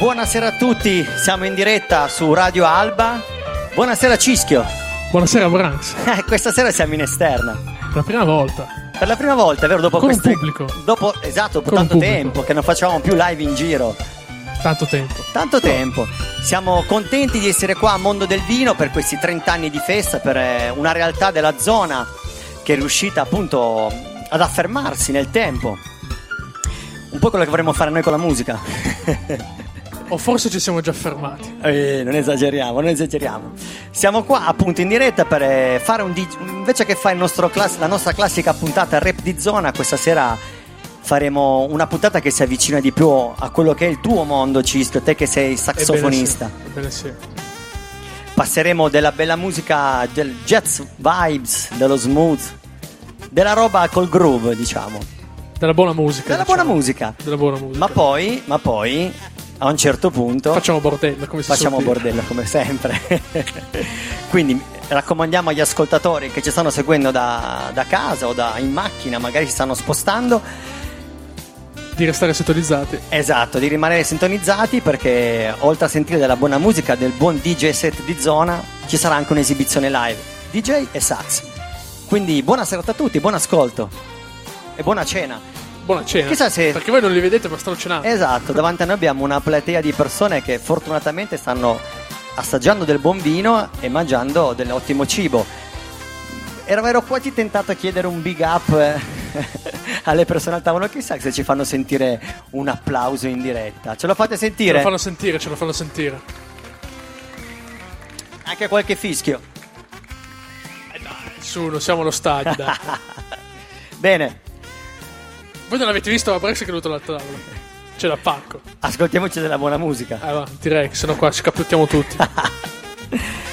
Buonasera a tutti, siamo in diretta su Radio Alba. Buonasera Cischio. Buonasera Branks. Eh, Questa sera siamo in esterna. Per la prima volta. Per la prima volta, vero? Dopo Con queste- pubblico. Dopo, esatto, dopo tanto tempo che non facevamo più live in giro. Tanto tempo. Tanto tempo. Siamo contenti di essere qua a Mondo del Vino per questi 30 anni di festa, per eh, una realtà della zona che è riuscita appunto ad affermarsi nel tempo. Un po' quello che vorremmo fare noi con la musica. O forse ci siamo già fermati. Eh, non esageriamo, non esageriamo. Siamo qua appunto in diretta per eh, fare un dig- invece che fare il nostro class- la nostra classica puntata rap di zona, questa sera faremo una puntata che si avvicina di più a quello che è il tuo mondo, Cisto, te che sei saxofonista. Ebbene sì. Passeremo della bella musica, del jazz vibes, dello smooth, della roba col groove, diciamo. Della buona musica. Della diciamo. buona musica. Della buona musica. Ma poi, ma poi, a un certo punto... Facciamo bordello, come Facciamo bordello come sempre. Quindi raccomandiamo agli ascoltatori che ci stanno seguendo da, da casa o da, in macchina, magari si stanno spostando, Di restare sintonizzati. esatto, di rimanere sintonizzati perché oltre a sentire della buona musica, del buon DJ set di zona, ci sarà anche un'esibizione live, DJ e sax. Quindi buona serata a tutti, buon ascolto e buona cena. Buona cena. Chissà se- Perché voi non li vedete, ma stanno cenando. Esatto, davanti a noi abbiamo una platea di persone che fortunatamente stanno assaggiando del buon vino e mangiando dell'ottimo cibo. Ero, ero quasi tentato a chiedere un big up eh, alle persone al tavolo, chissà se ci fanno sentire un applauso in diretta. Ce lo fate Ce lo sentire? fanno sentire, ce lo fanno sentire. Anche qualche fischio. Su, non siamo allo stadio, dai. Bene, Voi non avete visto Branks che è venuto dal tavolo. C'è da pacco. ascoltiamoci della buona musica. Va, direi che sennò qua ci capottiamo tutti.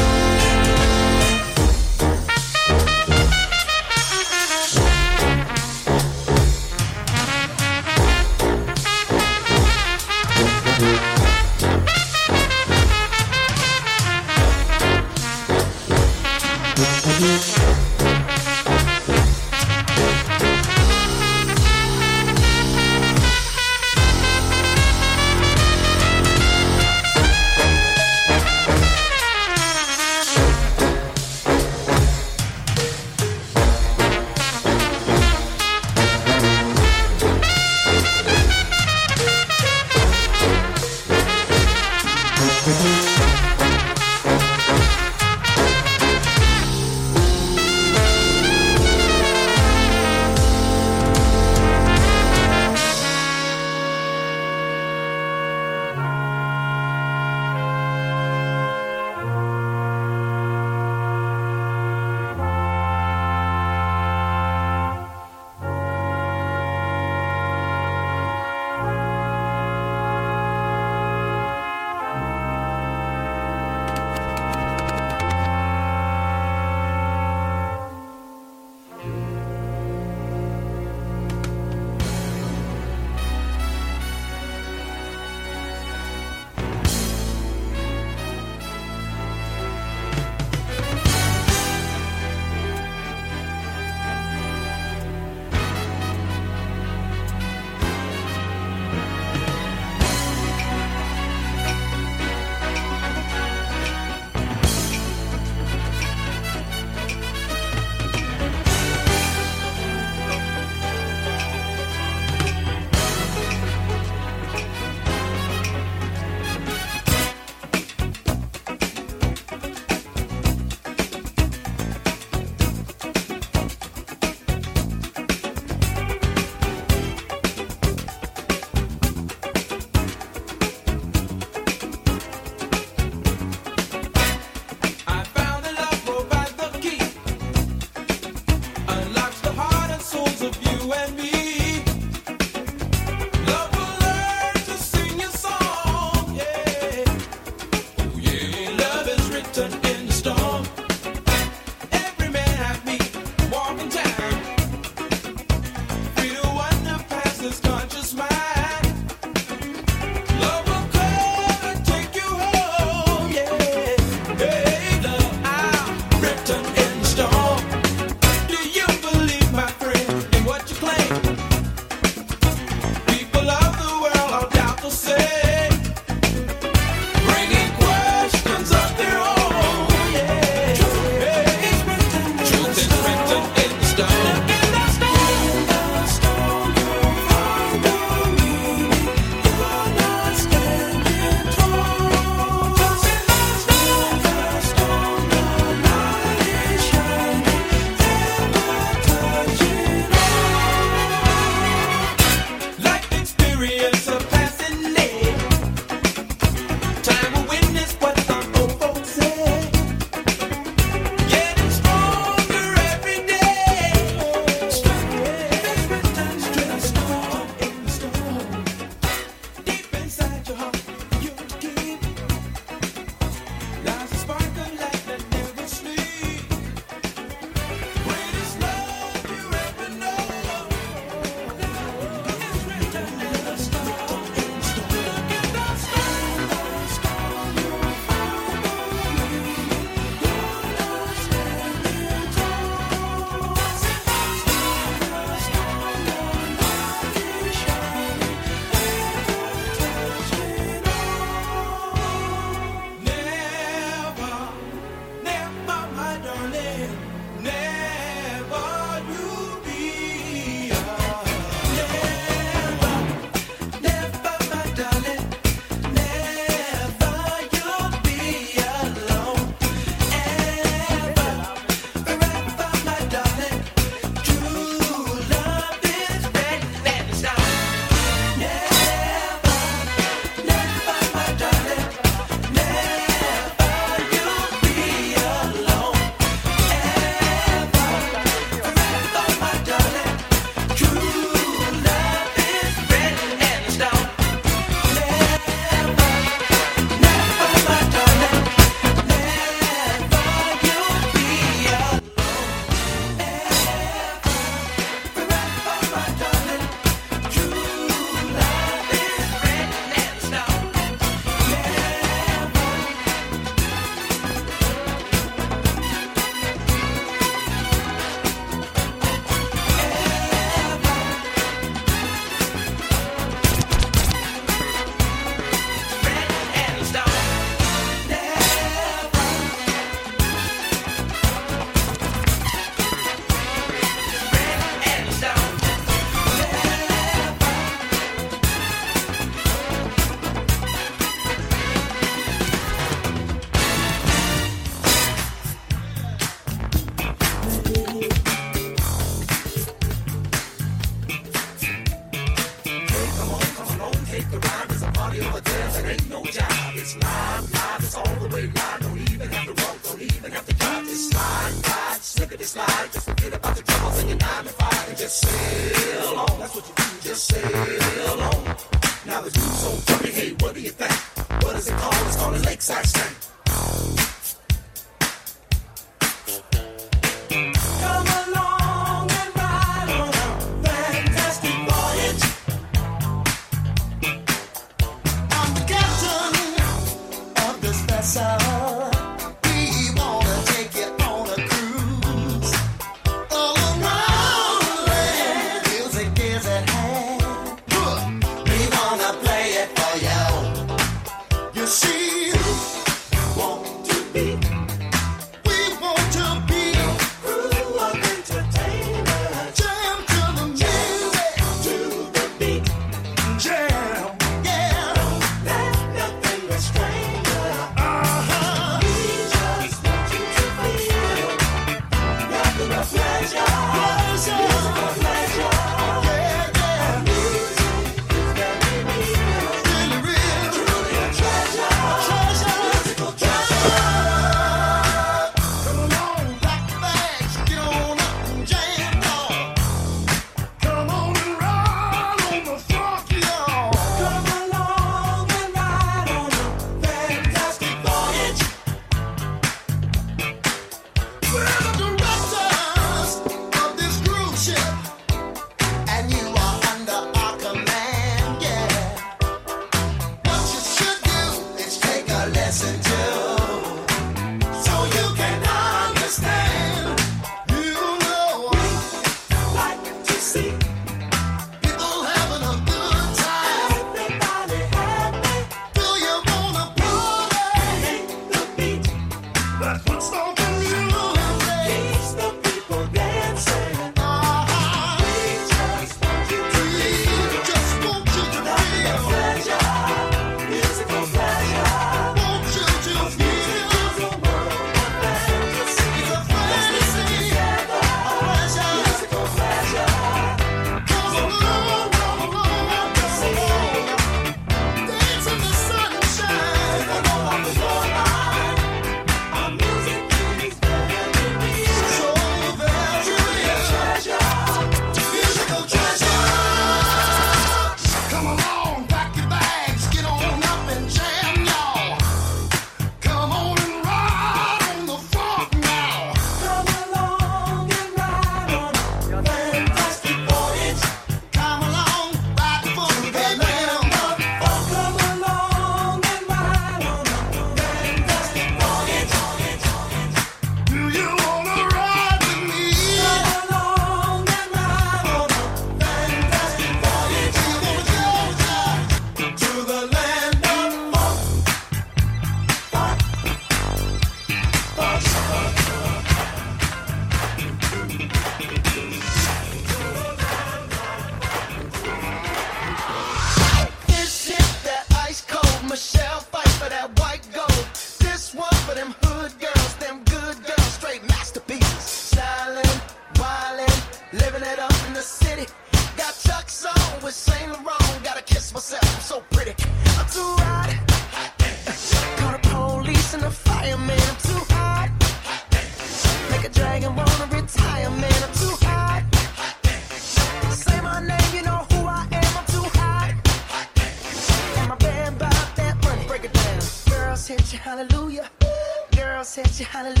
hallelujah.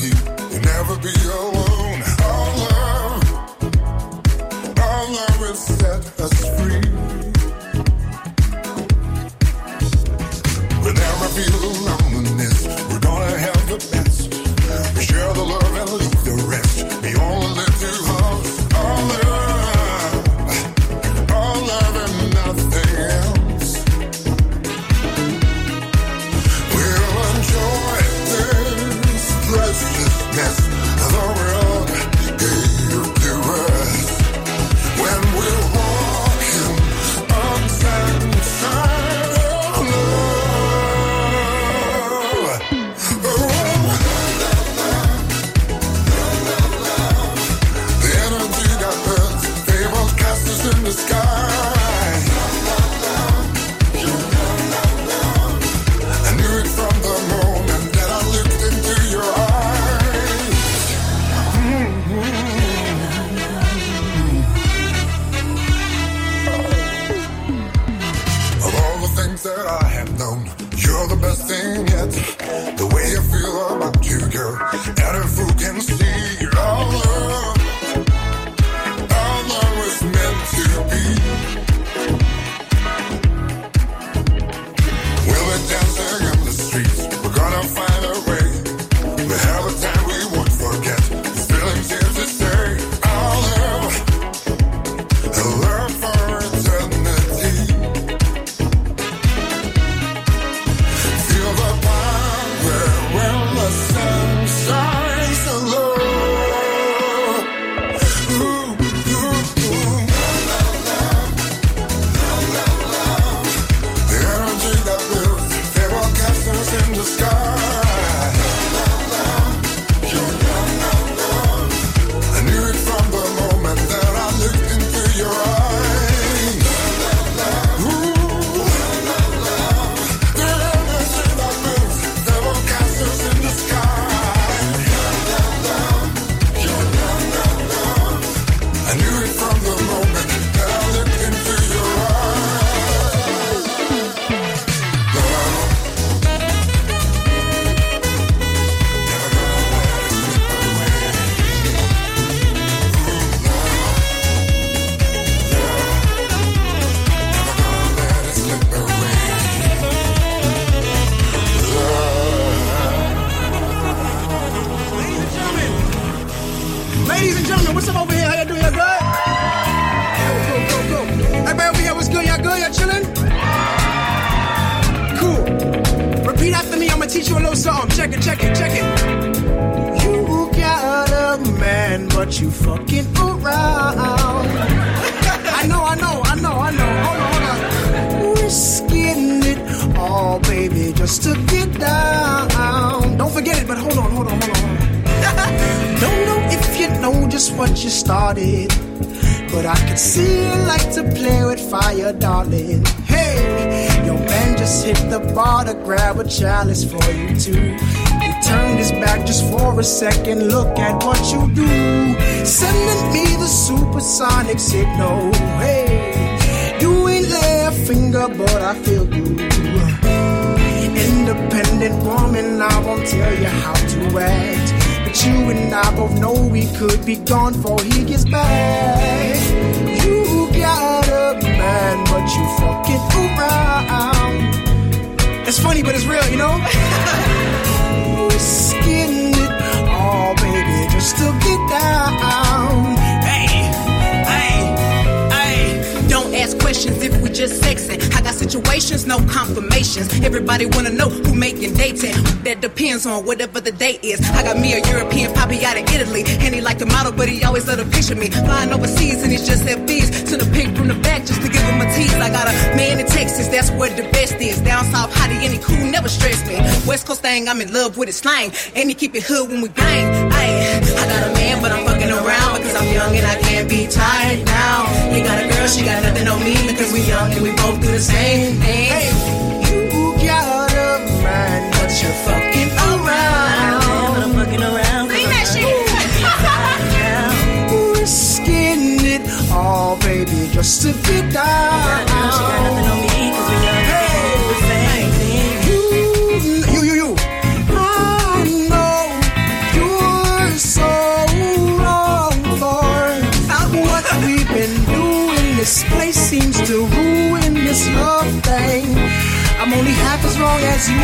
you and never be alone. Grab a chalice for you too. He turned his back just for a second. Look at what you do, sending me the supersonic signal. Hey, you ain't lay a finger, but I feel you. Independent woman, I won't tell you how to act. But you and I both know we could be gone before he gets back. You got a man, but you fucking around. It's funny, but it's real, you know? Risking it all, baby, just to get down. Hey, hey, hey. Don't ask questions if we just sexing. I got situations, no confirmations. Everybody wanna know who making dating. That depends on whatever the date is. I got me a European poppy out of Italy, and he like the model, but he always let a picture me flying overseas, and he's just at Send a pic from the back just to give him a tease. I got a man in Texas, that's where the best is. Down south, hottie, he cool, never stress me. West Coast thing, I'm in love with his slang, and he keep it hood when we bang. Ay, I got a man, but I'm fucking around because I'm young and I can't be tied down. He got a girl, she got nothing on me because we young and we both do the same thing. Hey, you got a man, but you're fucking baby, just to get down. Hey, you, you, you, you. I know you're so wrong for what we've been doing. This place seems to ruin this love thing. I'm only half as wrong as you.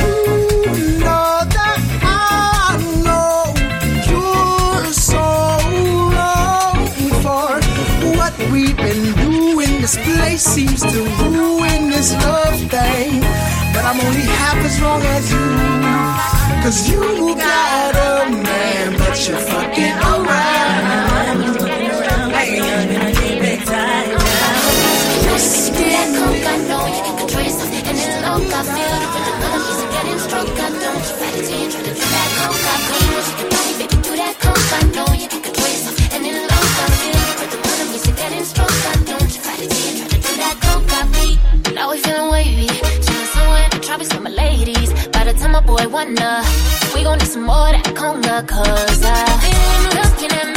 You Seems to ruin this love thing. But I'm only half as wrong as you. Cause you got a man, but you're fucking around. We gon' need some more that conga, cause I uh. feel you looking at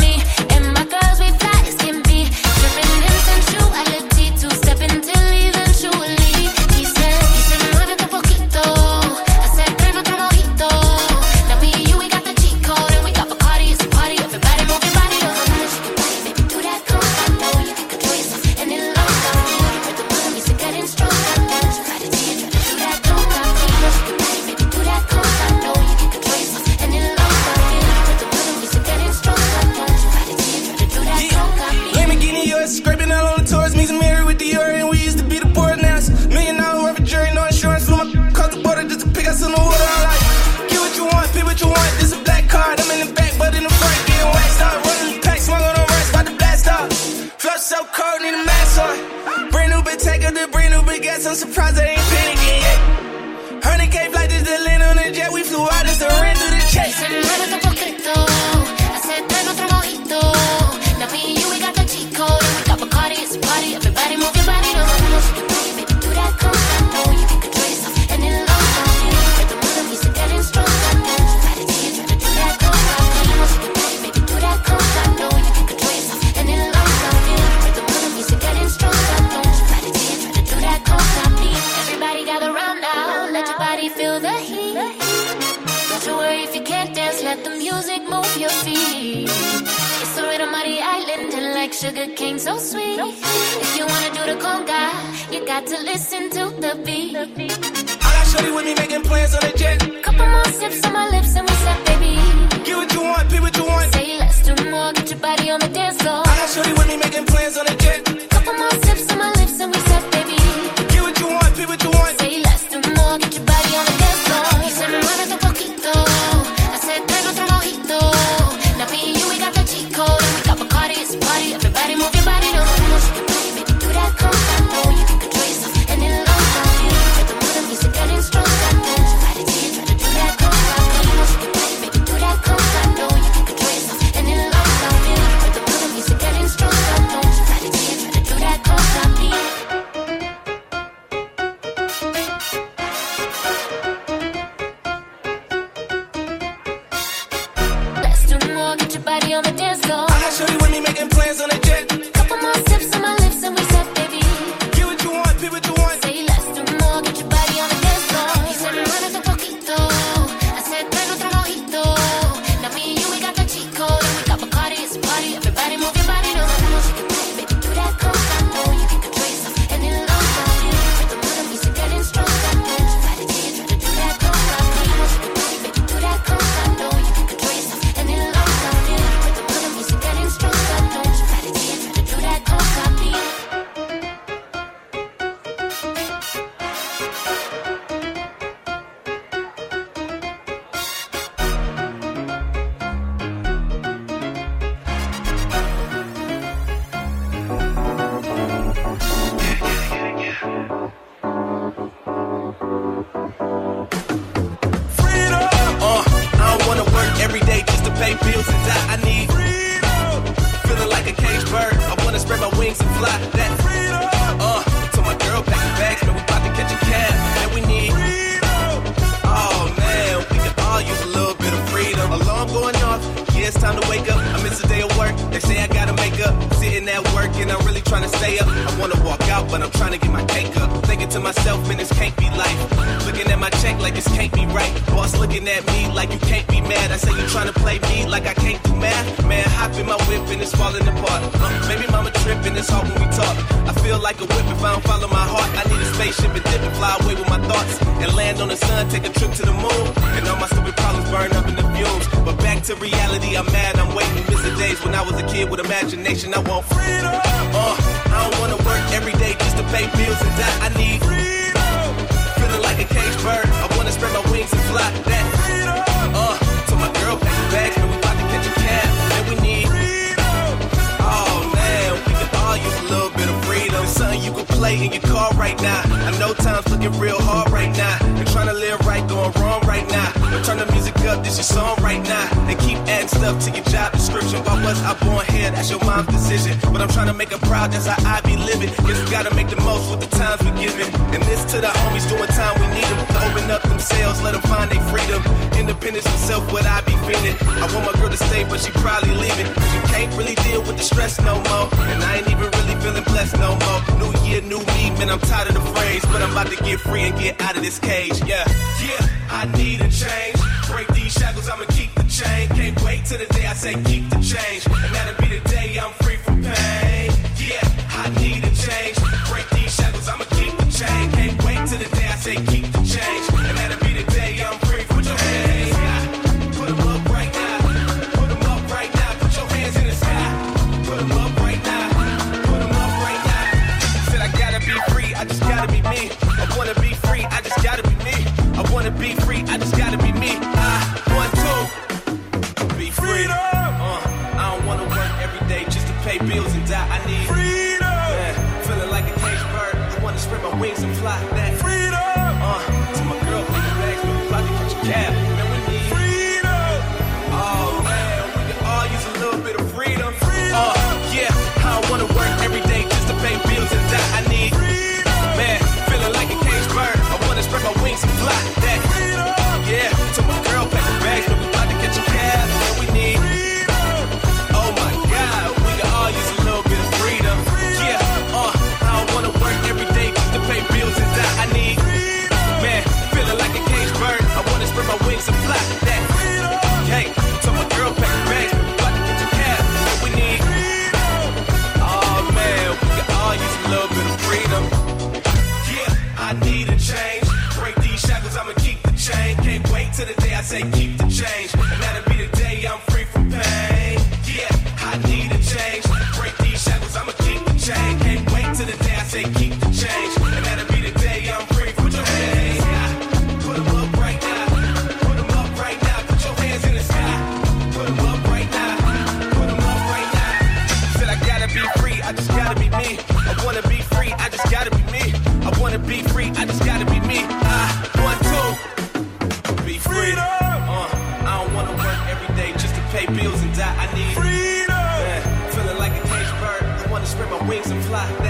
in your car right now. I know time's looking real hard right now. You're trying to live right, going wrong right now. But turn the music up, this your song right now. And keep up to your job description. Why was I born here? That's your mom's decision. But I'm trying to make a proud, that's how I be living. Guess we gotta make the most with the times we giving. And this to the homies doing time we need them. To open up themselves, let them find their freedom. Independence and self, what I be feeling. I want my girl to stay, but she probably leaving. Cause you can't really deal with the stress no more. And I ain't even really feeling blessed no more. New year, new me, man, I'm tired of the phrase. But I'm about to get free and get out of this cage, yeah. Yeah, I need a change. Break these shackles, I'ma keep chain. Can't wait till the day I say keep the change. And that'll be the day I'm free from pain. Yeah, I need a change. Break these shackles, I'ma keep the chain. Can't wait till the day I say keep the change. And that'll be the day I'm free from your pain. Put them up right now. Put them up right now. Put your hands in the sky. Put them up right now. Put them up right now. Said I gotta be free, I just gotta be me. I wanna be free, I just gotta be me. I wanna be free, I just gotta spread my wings and fly.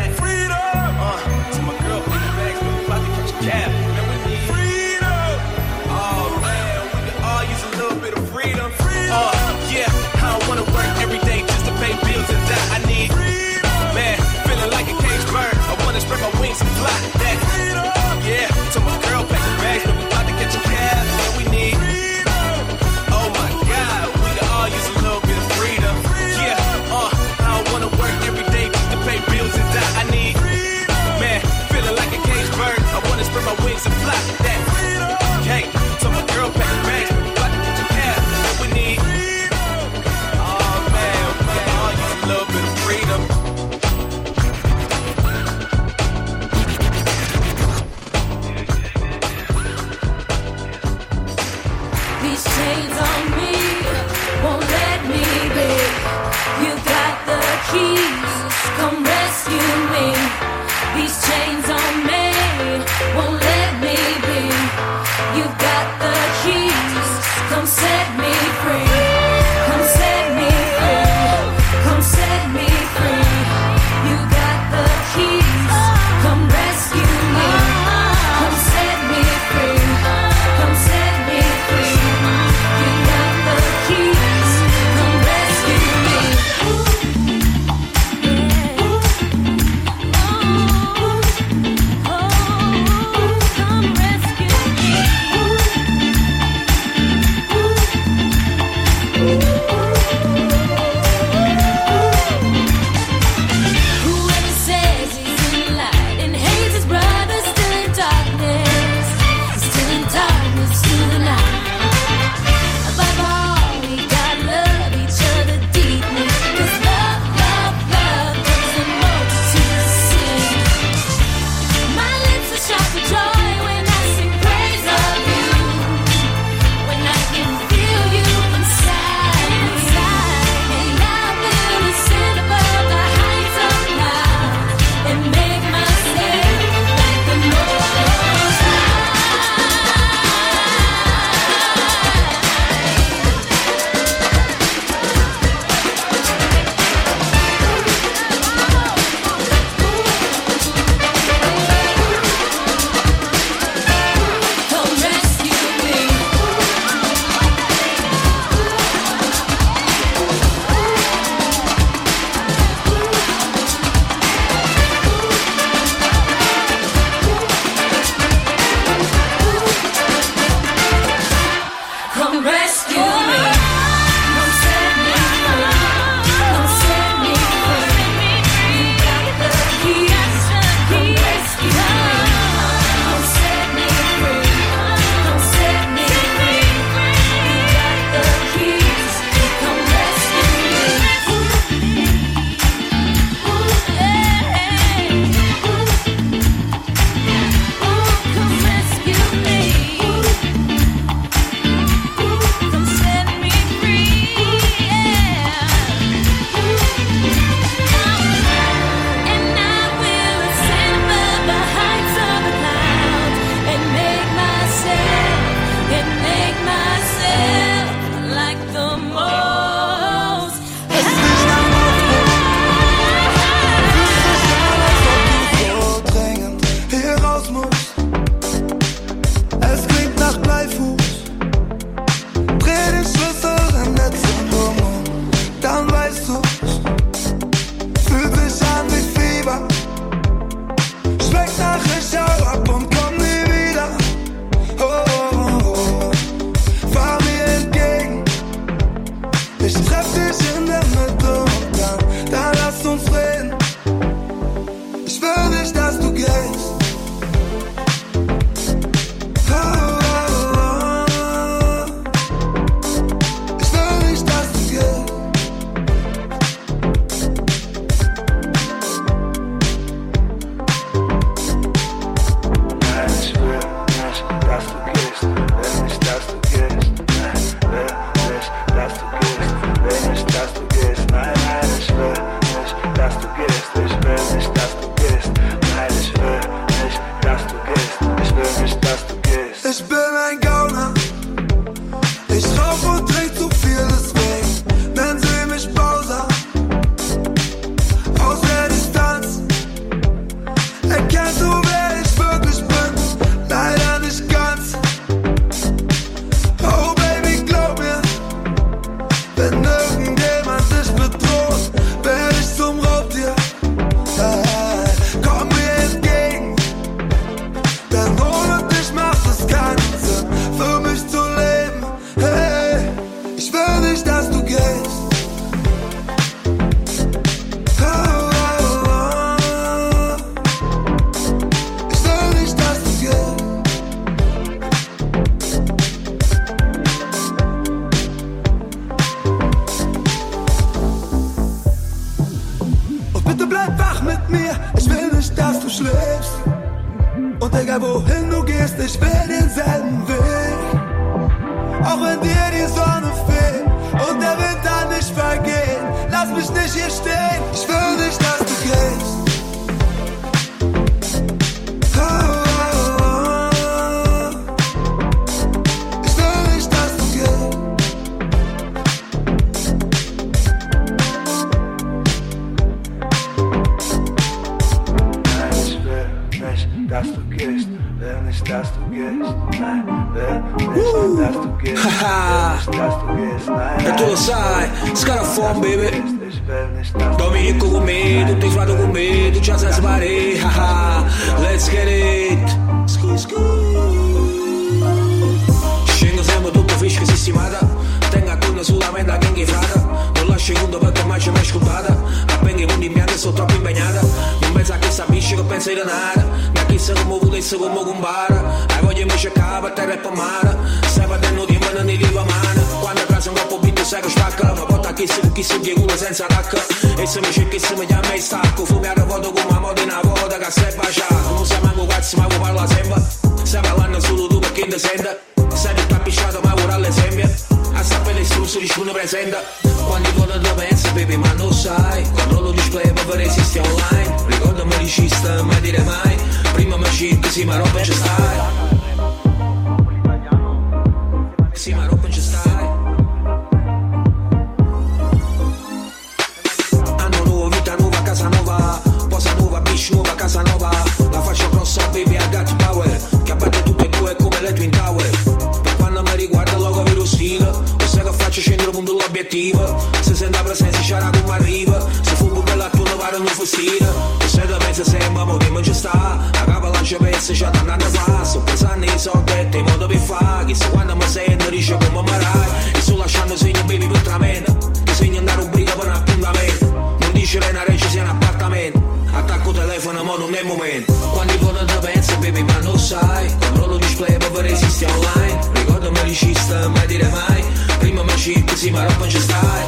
ce l'hai una sia un appartamento. Attacco telefono ma non è momento. Quando vuole da pensa baby ma non sai. Controllo display ma resisti online. Ricordo mi ricista mai dire mai. Prima mi chip sì ma roba non ci stai.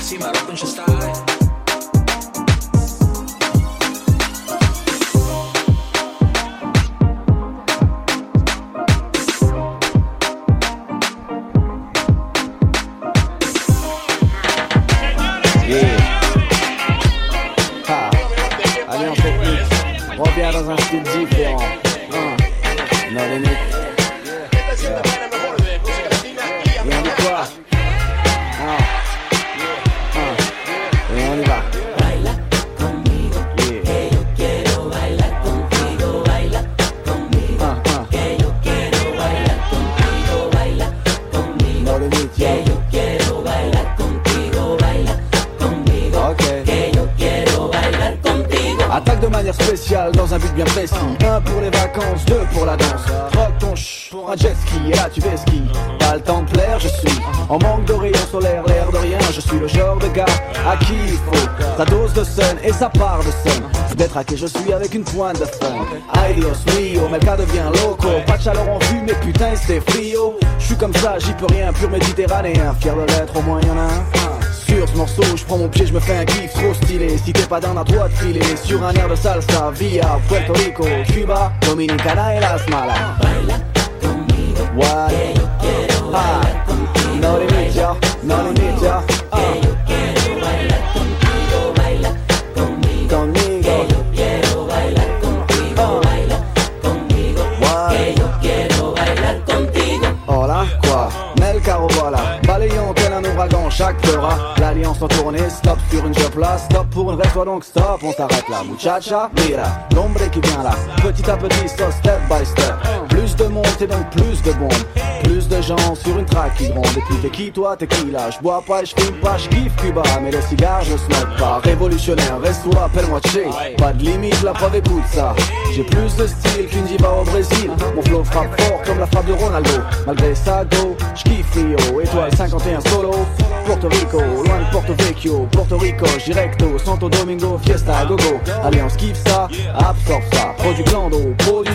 Sì ma roba non ci stai. wonderful. Ay Dios mio, mercado devient loco. Pas de chaleur en vue, mais putain, c'est frio. Je suis comme ça, j'y peux rien, pur méditerranéen. Fier de l'être, au moins y'en a un. Sur ce morceau, je prends mon pied, je me fais un kiff trop stylé. Si t'es pas dans la droite filer sur un air de salsa, via Puerto Rico, Cuba, Dominicana et Las Malas. What? Ah. No. No. chaque fera. L'alliance en tournée, stop sur une job là, stop pour une reste donc stop, on s'arrête là, muchacha, mira, l'ombre qui vient là, petit à petit, so step by step, plus de montée donc plus de bombes, plus de gens sur une traque qui gronde, et t'es qui toi, t'es qui là, je bois pas, je fume pas, je kiffe Cuba, mais le cigare je smoke pas, révolutionnaire, reste ou appelle-moi Che, pas de limite, la preuve écoute ça, j'ai plus de style qu'une diva au Brésil, mon flow frappe fort comme la frappe de Ronaldo, malgré ça go, je kiffe Rio, étoile 51 solo, Porto Rico, loin de Porto Vecchio, Porto Rico, Directo, Santo Domingo, Fiesta, Gogo. Allez, on skiffe ça, absorbe ça, produit produit.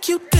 like you.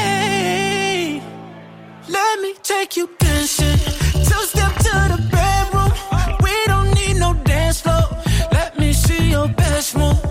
let me take you dancing. Two step to the bedroom. We don't need no dance floor. Let me see your best move.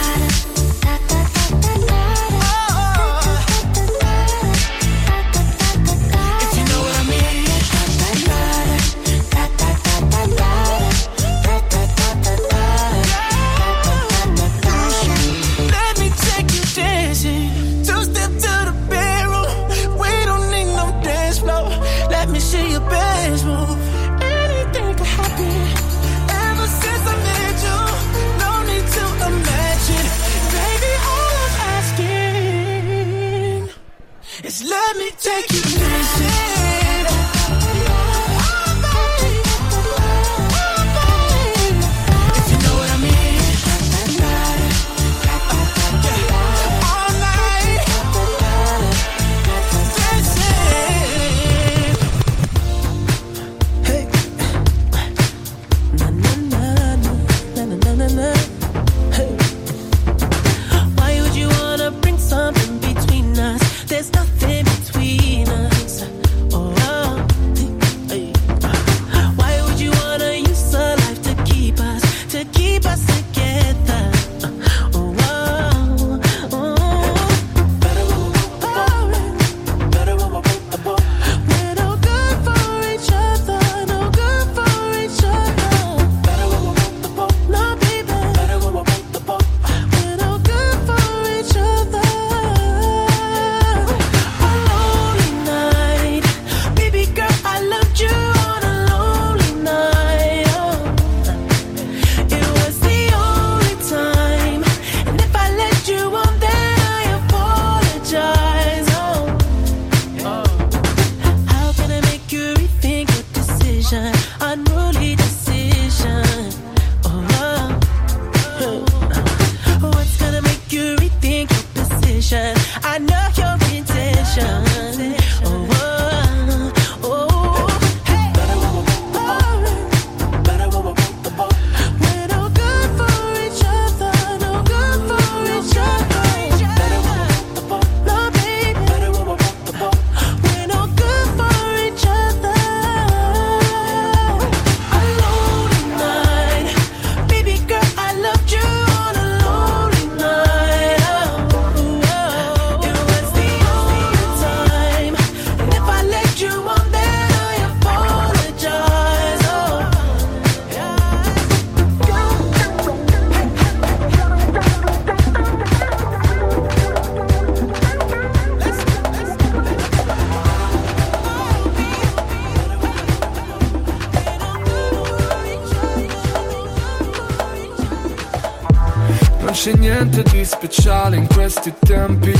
niente di speciale in questi tempi.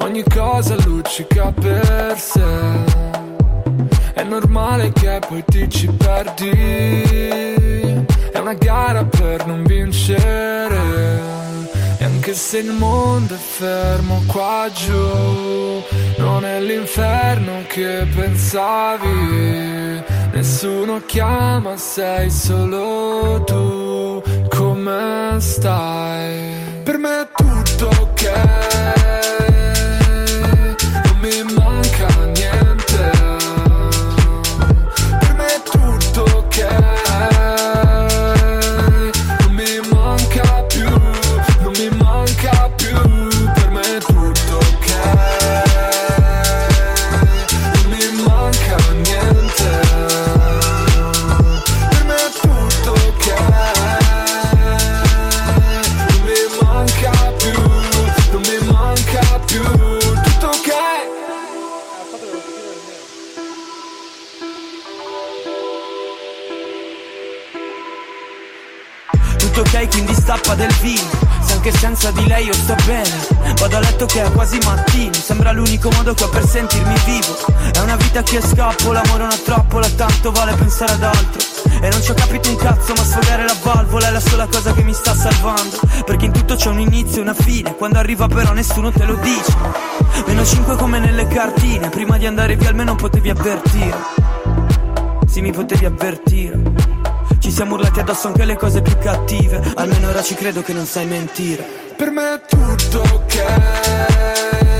Ogni cosa luccica per sé. È normale che poi ti ci perdi. È una gara per non vincere. E anche se il mondo è fermo qua giù, non è l'inferno che pensavi. Nessuno chiama, sei solo tu. Come stai? Per me è tutto ok. Senza di lei io sto bene. Vado a letto che è quasi mattino. Sembra l'unico modo che ho per sentirmi vivo. È una vita che scappo, l'amore è una trappola, tanto vale pensare ad altro. E non ci ho capito un cazzo, ma sfogare la valvola è la sola cosa che mi sta salvando. Perché in tutto c'è un inizio e una fine. Quando arriva però nessuno te lo dice. Meno 5 come nelle cartine. Prima di andare via almeno potevi avvertire. Sì, mi potevi avvertire. Ci siamo urlati addosso anche le cose più cattive. Almeno ora ci credo che non sai mentire. Per me è tutto ok.